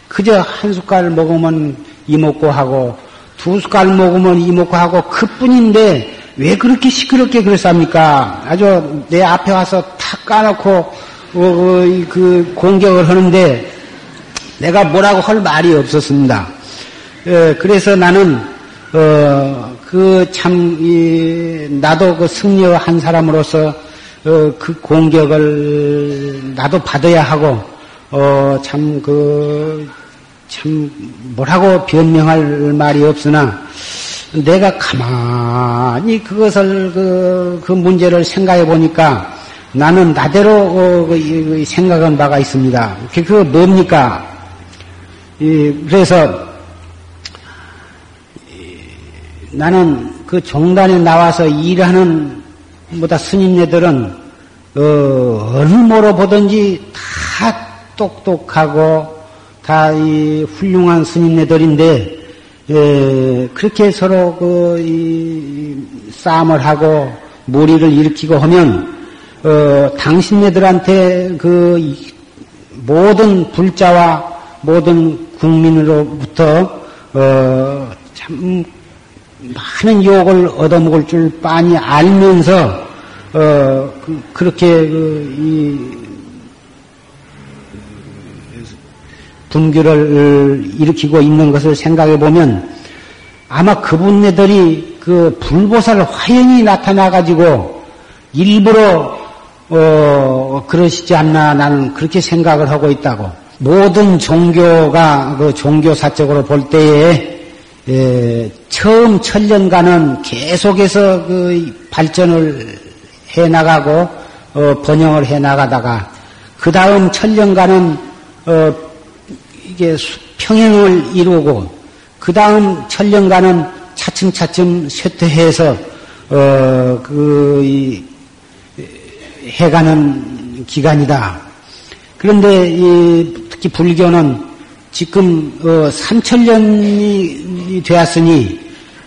그저 한 숟갈 먹으면 이먹고 하고 두 숟갈 먹으면 이먹고 하고 그뿐인데 왜 그렇게 시끄럽게 그랬습니까? 아주 내 앞에 와서 탁 까놓고 어, 어, 그 공격을 하는데 내가 뭐라고 할 말이 없었습니다. 에, 그래서 나는 어, 그참 나도 그 승려 한 사람으로서 어, 그 공격을 나도 받아야 하고 어, 참 그, 참 뭐라고 변명할 말이 없으나 내가 가만히 그것을 그, 그 문제를 생각해 보니까 나는 나대로 어, 그, 생각한 바가 있습니다. 그 뭡니까? 그래서 나는 그 종단에 나와서 일하는 뭐다 스님네들은 어, 얼마로 보든지 다 똑똑하고 다 이 훌륭한 스님네들인데 에, 그렇게 서로 그 이, 싸움을 하고 무리를 일으키고 하면 어, 당신네들한테 그 모든 불자와 모든 국민으로부터 어, 참 많은 욕을 얻어먹을 줄 빤히 알면서 어, 그, 렇게 그, 이 분규를 일으키고 있는 것을 생각해 보면 아마 그분네들이 그 불보살 화연이 나타나 가지고 일부러 어, 그러시지 않나 나는 그렇게 생각을 하고 있다고. 모든 종교가 그 종교 사적으로 볼 때에 예, 처음 천년간은 계속해서 그 발전을 해 나가고 어, 번영을 해 나가다가 그 다음 천년간은 어, 이게 평행을 이루고 그 다음 천년간은 차츰차츰 쇠퇴해서 어, 그, 이, 해가는 기간이다. 그런데 이, 특히 불교는 지금 어, 3천년이 되었으니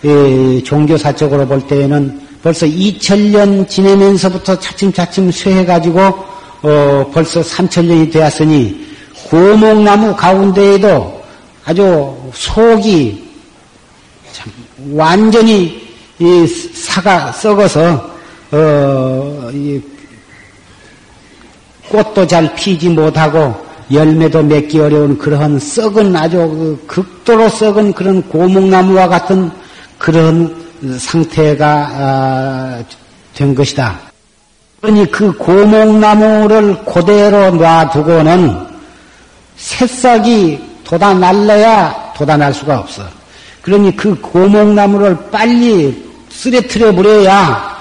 예, 종교사적으로 볼 때에는 벌써 2천년 지내면서부터 차츰차츰 쇠해가지고 어, 벌써 3천년이 되었으니 고목나무 가운데에도 아주 속이 완전히 이 사가 썩어서 어, 이 꽃도 잘 피지 못하고 열매도 맺기 어려운 그러한 썩은 아주 그 극도로 썩은 그런 고목나무와 같은 그런 상태가 아, 된 것이다. 그러니 그 고목나무를 그대로 놔두고는 새싹이 돋아날래야 돋아날 수가 없어. 그러니 그 고목나무를 빨리 쓰레트려 버려야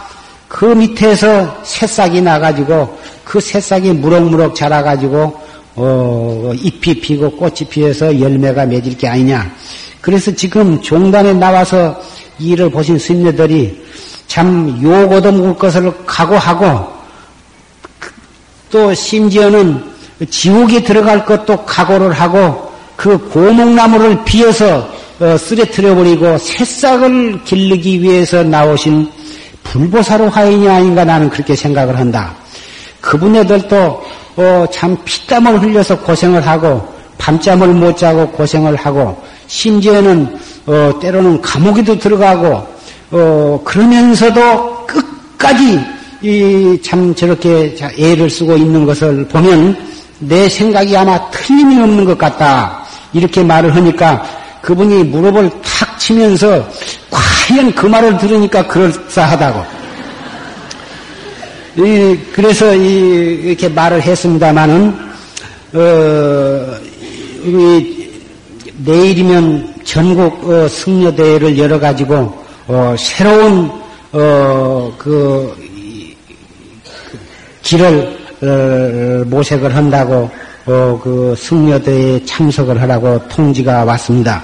그 밑에서 새싹이 나가지고 그 새싹이 무럭무럭 자라가지고 어, 잎이 피고 꽃이 피어서 열매가 맺을 게 아니냐. 그래서 지금 종단에 나와서 일을 보신 스님들이 참 요고도 묵을 것을 각오하고 또 심지어는 지옥에 들어갈 것도 각오를 하고 그 고목나무를 비어서 어, 쓰레트려 버리고 새싹을 기르기 위해서 나오신 불보사로 화인이 아닌가 나는 그렇게 생각을 한다. 그분들도 어, 참 피땀을 흘려서 고생을 하고 밤잠을 못 자고 고생을 하고 심지어는 어, 때로는 감옥에도 들어가고 어, 그러면서도 끝까지 참 저렇게 애를 쓰고 있는 것을 보면 내 생각이 아마 틀림이 없는 것 같다. 이렇게 말을 하니까 그분이 무릎을 탁 치면서 과연 그 말을 들으니까 그럴싸하다고. 그래서 이렇게 말을 했습니다마는 어, 내일이면 전국 어, 승려 대회를 열어 가지고 어, 새로운 어, 그 길을 어, 모색을 한다고 어, 그 승려대에 참석을 하라고 통지가 왔습니다.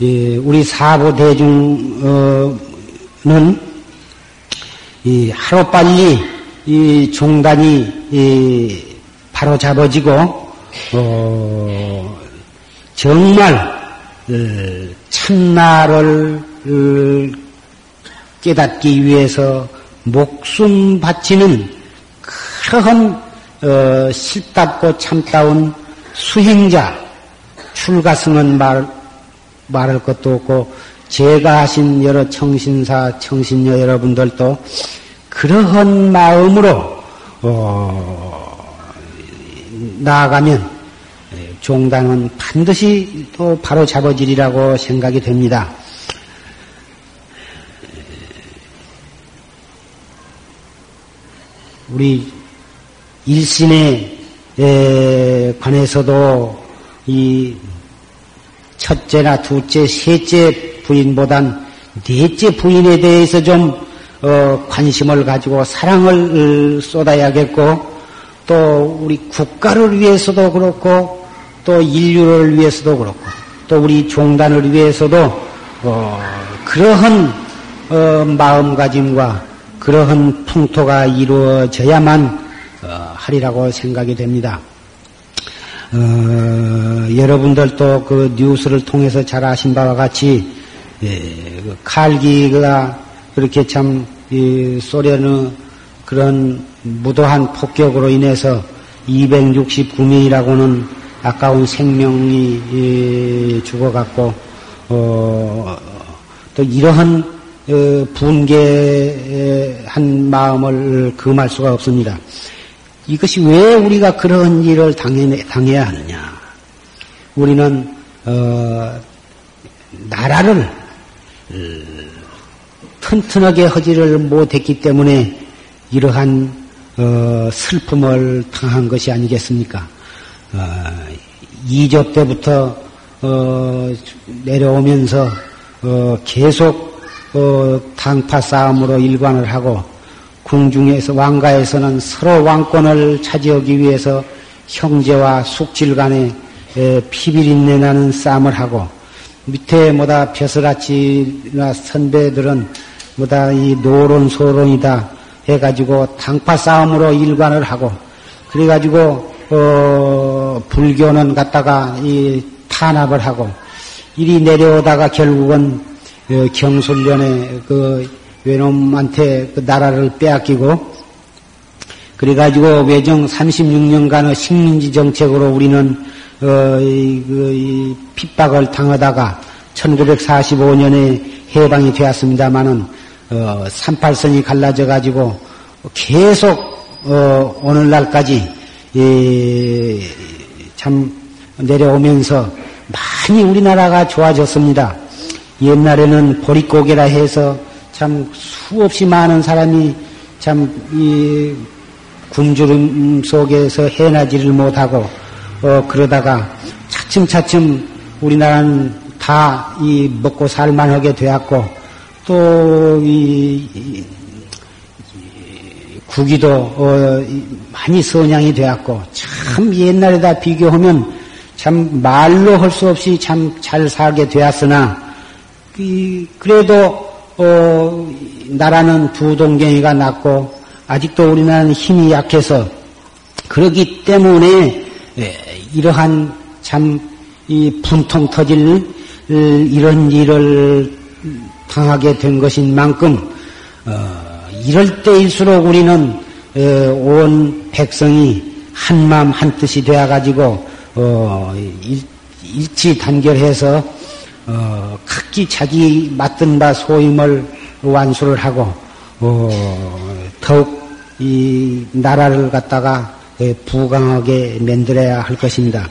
예, 우리 사부 대중은 이 하루 빨리 이 종단이 이 바로 잡아지고 어, 정말 어, 참나를 어, 깨닫기 위해서 목숨 바치는 어, 실답고 참다운 수행자 출가승은 말 말할 것도 없고 제가 하신 여러 청신사 청신녀 여러분들도 그러한 마음으로 어, 나아가면 종단은 반드시 또 바로 잡아지리라고 생각이 됩니다. 우리 일신에 관해서도 이 첫째나 둘째, 셋째 부인보단 넷째 부인에 대해서 좀 어, 관심을 가지고 사랑을 쏟아야겠고 또 우리 국가를 위해서도 그렇고 또 인류를 위해서도 그렇고 또 우리 종단을 위해서도 어, 그러한 어, 마음가짐과 그러한 풍토가 이루어져야만 어, 하리라고 생각이 됩니다. 어, 여러분들도 그 뉴스를 통해서 잘 아신 바와 같이 예, 그 칼기가 그렇게 참 소련의 그런 무도한 폭격으로 인해서 269명이라고는 아까운 생명이 예, 죽어갔고 어, 또 이러한 어, 분개한 마음을 금할 수가 없습니다. 이것이 왜 우리가 그런 일을 당해, 야 하느냐? 우리는 어, 나라를 어, 튼튼하게 허지를 못했기 때문에 이러한 어, 슬픔을 당한 것이 아니겠습니까? 어, 2조 때부터 어, 내려오면서 어, 계속 어, 당파 싸움으로 일관을 하고 궁중에서 왕가에서는 서로 왕권을 차지하기 위해서 형제와 숙질 간에 피비린내 나는 싸움을 하고 밑에 뭐다 벼슬아치나 선배들은 뭐다 이 노론 소론이다 해가지고 당파 싸움으로 일관을 하고 그래가지고 어 불교는 갖다가 이 탄압을 하고 이리 내려오다가 결국은 그 경술련의 그 외놈한테 그 나라를 빼앗기고 그래가지고 외정 36년간의 식민지 정책으로 우리는 어, 이, 그, 이 핍박을 당하다가 1945년에 해방이 되었습니다마는 어, 38선이 갈라져 가지고 계속 어, 오늘날까지 예, 참 내려오면서 많이 우리나라가 좋아졌습니다. 옛날에는 보릿고개라 해서 참 수없이 많은 사람이 참 이 굶주림 속에서 해나지를 못하고 어 그러다가 차츰차츰 우리나라는 다 이 먹고 살만하게 되었고 또이 국위도 어 많이 선양이 되었고 참 옛날에다 비교하면 참 말로 할 수 없이 참 잘 살게 되었으나 그래도 어 나라는 두 동경이가 났고 아직도 우리나라는 힘이 약해서 그러기 때문에 예, 이러한 참 이 분통 터질 이런 일을 당하게 된 것인 만큼 어, 이럴 때일수록 우리는 예, 온 백성이 한 마음 한 뜻이 되어 가지고 어, 일치 단결해서 어, 각기 자기 맡은 바 소임을 완수를 하고 더욱 이 나라를 갖다가 예, 부강하게 만들어야 할 것입니다.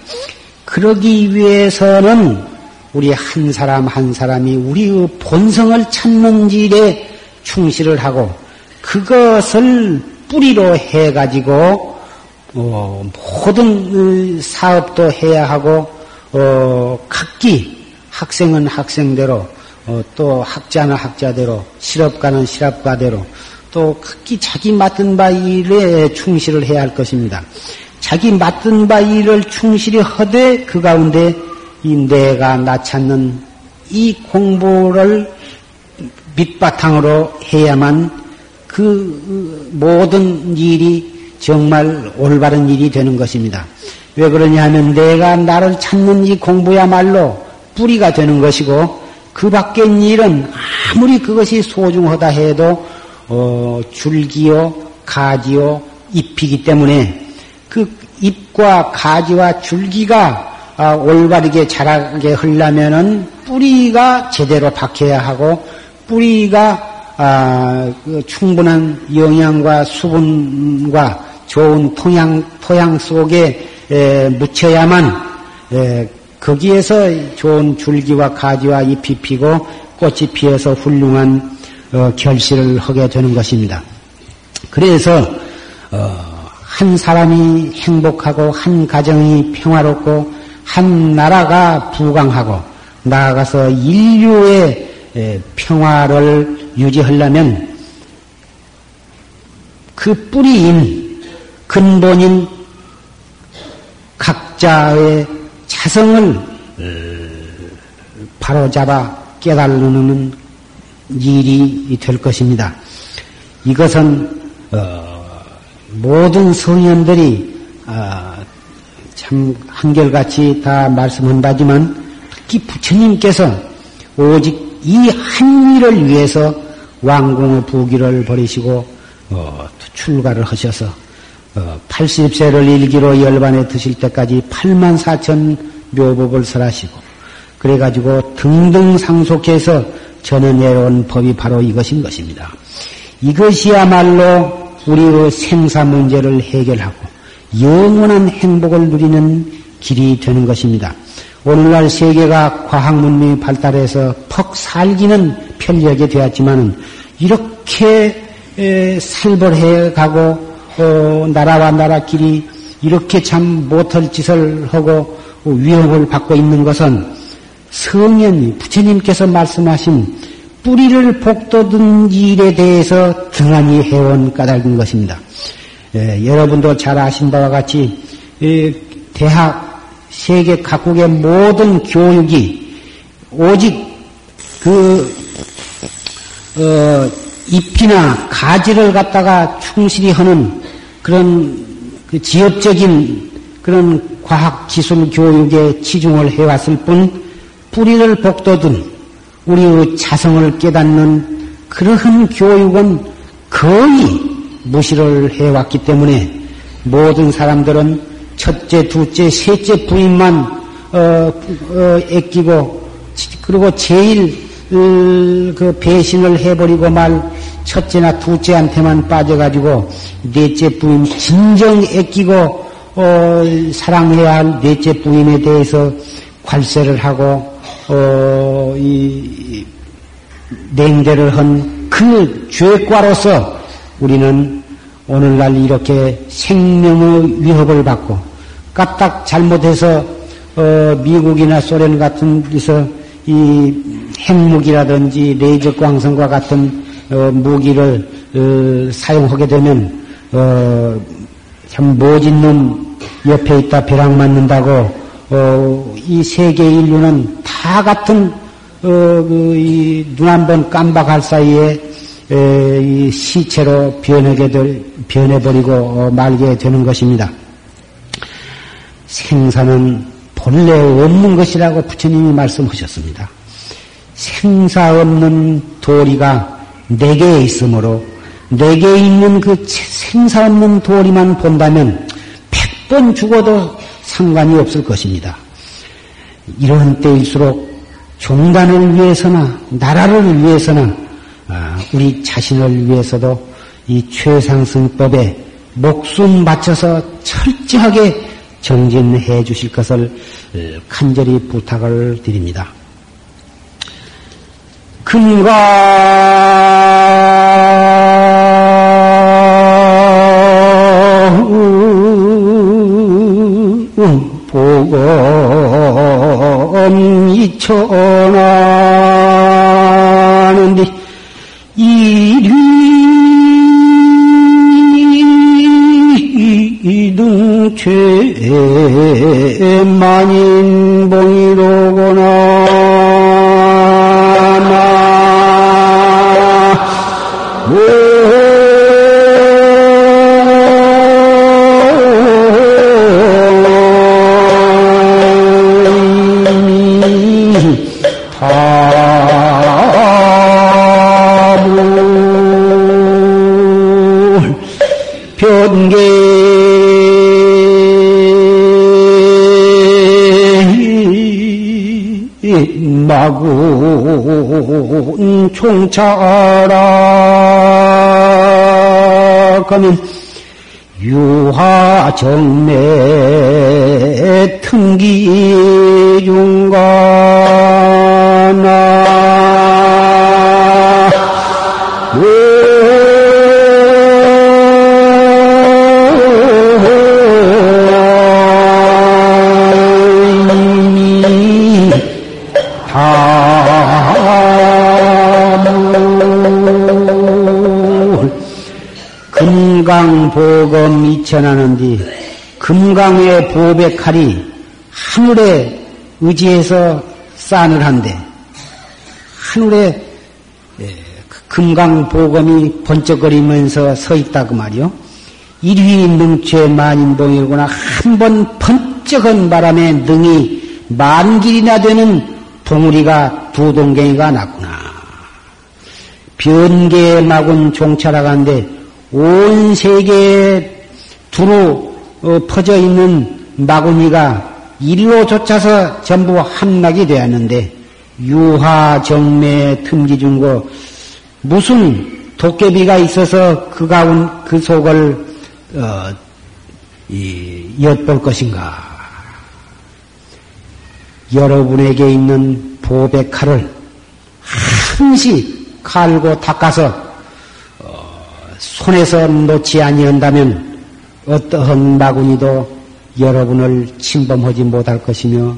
그러기 위해서는 우리 한 사람 한 사람이 우리의 본성을 찾는 일에 충실을 하고 그것을 뿌리로 해가지고 어, 모든 사업도 해야 하고 어, 각기 학생은 학생대로 어, 또 학자는 학자대로 실업가는 실업가대로 또 각기 자기 맡은 바 일에 충실을 해야 할 것입니다. 자기 맡은 바 일을 충실히 하되 그 가운데 이 내가 나 찾는 이 공부를 밑바탕으로 해야만 그 모든 일이 정말 올바른 일이 되는 것입니다. 왜 그러냐 하면 내가 나를 찾는 이 공부야말로 뿌리가 되는 것이고 그 밖의 일은 아무리 그것이 소중하다 해도 어, 줄기요, 가지요, 잎이기 때문에 그 잎과 가지와 줄기가 아, 올바르게 자라게 하려면은 뿌리가 제대로 박혀야 하고 뿌리가 아, 그 충분한 영양과 수분과 좋은 토양 토양 속에 에, 묻혀야만 에, 거기에서 좋은 줄기와 가지와 잎이 피고 꽃이 피어서 훌륭한 어, 결실을 하게 되는 것입니다. 그래서 어, 한 사람이 행복하고 한 가정이 평화롭고 한 나라가 부강하고 나아가서 인류의 평화를 유지하려면 그 뿌리인 근본인 각자의 자성을 어, 바로잡아 깨달는 일이 될 것입니다. 이것은 어, 모든 성현들이 어, 참 한결같이 다 말씀한다지만 특히 부처님께서 오직 이 한 일을 위해서 왕궁의 부귀를 버리시고 어, 출가를 하셔서 80세를 일기로 열반에 드실 때까지 8만 4천 묘법을 설하시고 그래가지고 등등 상속해서 전해 내려온 법이 바로 이것인 것입니다. 이것이야말로 우리의 생사 문제를 해결하고 영원한 행복을 누리는 길이 되는 것입니다. 오늘날 세계가 과학 문명이 발달해서 퍽 살기는 편리하게 되었지만은 이렇게 살벌해 가고 어, 나라와 나라끼리 이렇게 참 못할 짓을 하고 위협을 받고 있는 것은 성현이 부처님께서 말씀하신 뿌리를 복돋은 일에 대해서 등한히 해온 까닭인 것입니다. 예, 여러분도 잘 아신 바와 같이 예, 대학 세계 각국의 모든 교육이 오직 그 어, 잎이나 가지를 갖다가 충실히 하는 그런 그 지역적인 그런 과학 기술 교육에 치중을 해왔을 뿐 뿌리를 복돋은 우리의 자성을 깨닫는 그러한 교육은 거의 무시를 해왔기 때문에 모든 사람들은 첫째, 둘째, 셋째 부인만 어, 어, 애끼고 그리고 제일 어, 그 배신을 해버리고 말 첫째나 둘째한테만 빠져가지고 넷째 부인 진정 애끼고 어, 사랑해야 할 넷째 부인에 대해서 관세를 하고 어, 이, 냉대를 한 그 죄과로서 우리는 오늘날 이렇게 생명의 위협을 받고 까딱 잘못해서 어, 미국이나 소련 같은 데서 이 핵무기라든지 레이저 광선과 같은 어, 무기를 어, 사용하게 되면 어, 참 모진 놈 옆에 있다 벼락 맞는다고 어, 이 세계 인류는 다 같은 어, 그, 눈한 번 깜박할 사이에 에, 이 시체로 변하게 될, 변해버리고 어, 말게 되는 것입니다. 생사는 본래 없는 것이라고 부처님이 말씀하셨습니다. 생사 없는 도리가 내게 있으므로 내게 있는 그 생사 없는 도리만 본다면 백 번 죽어도 상관이 없을 것입니다. 이런 때일수록 종단을 위해서나 나라를 위해서나 아, 우리 자신을 위해서도 이 최상승법에 목숨 바쳐서 철저하게 정진해 주실 것을 간절히 부탁을 드립니다. 금가 죄만인 마군 총차라. 가면 유화정매 틈기중가 금강보검 이천하는 뒤 금강의 보배 칼이 하늘에 의지해서 싼을 한데 하늘에 예, 그 금강 보검이 번쩍거리면서 서 있다 그 말이요. 일휘 능취의 만인봉이구나 한 번 번쩍한 바람에 능이 만 길이나 되는 봉우리가 두 동갱이가 났구나. 변계의 막은 종찰하가는데 온 세계에 두루 어, 퍼져 있는 마구니가 일로 쫓아서 전부 함락이 되었는데 유화 정매 틈기중고 무슨 도깨비가 있어서 그 가운 그 속을 어, 이, 엿볼 것인가? 여러분에게 있는 보백칼을 한시 칼고 닦아서 손에서 놓지 아니한다면 어떠한 마구니도 여러분을 침범하지 못할 것이며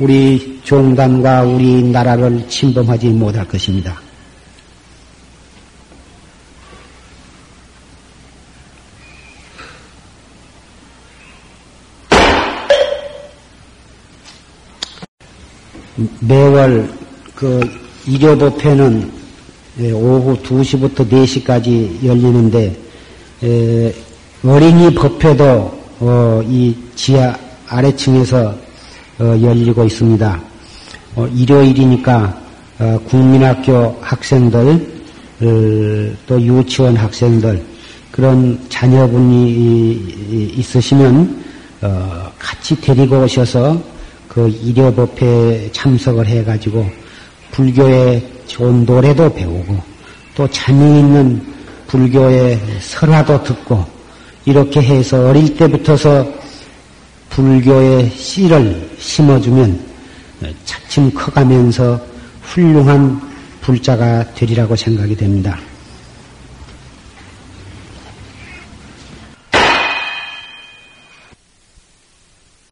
우리 종단과 우리 나라를 침범하지 못할 것입니다. 매월 그 일요법회는 예, 오후 2시부터 4시까지 열리는데 어린이 법회도 어, 이 지하 아래층에서 어, 열리고 있습니다. 어, 일요일이니까 국민학교 학생들 또 유치원 학생들 그런 자녀분이 있으시면 같이 데리고 오셔서 그 일요법회에 참석을 해가지고 불교의 좋은 노래도 배우고 또 재미있는 불교의 설화도 듣고 이렇게 해서 어릴 때부터서 불교의 씨를 심어주면 차츰 커가면서 훌륭한 불자가 되리라고 생각이 됩니다.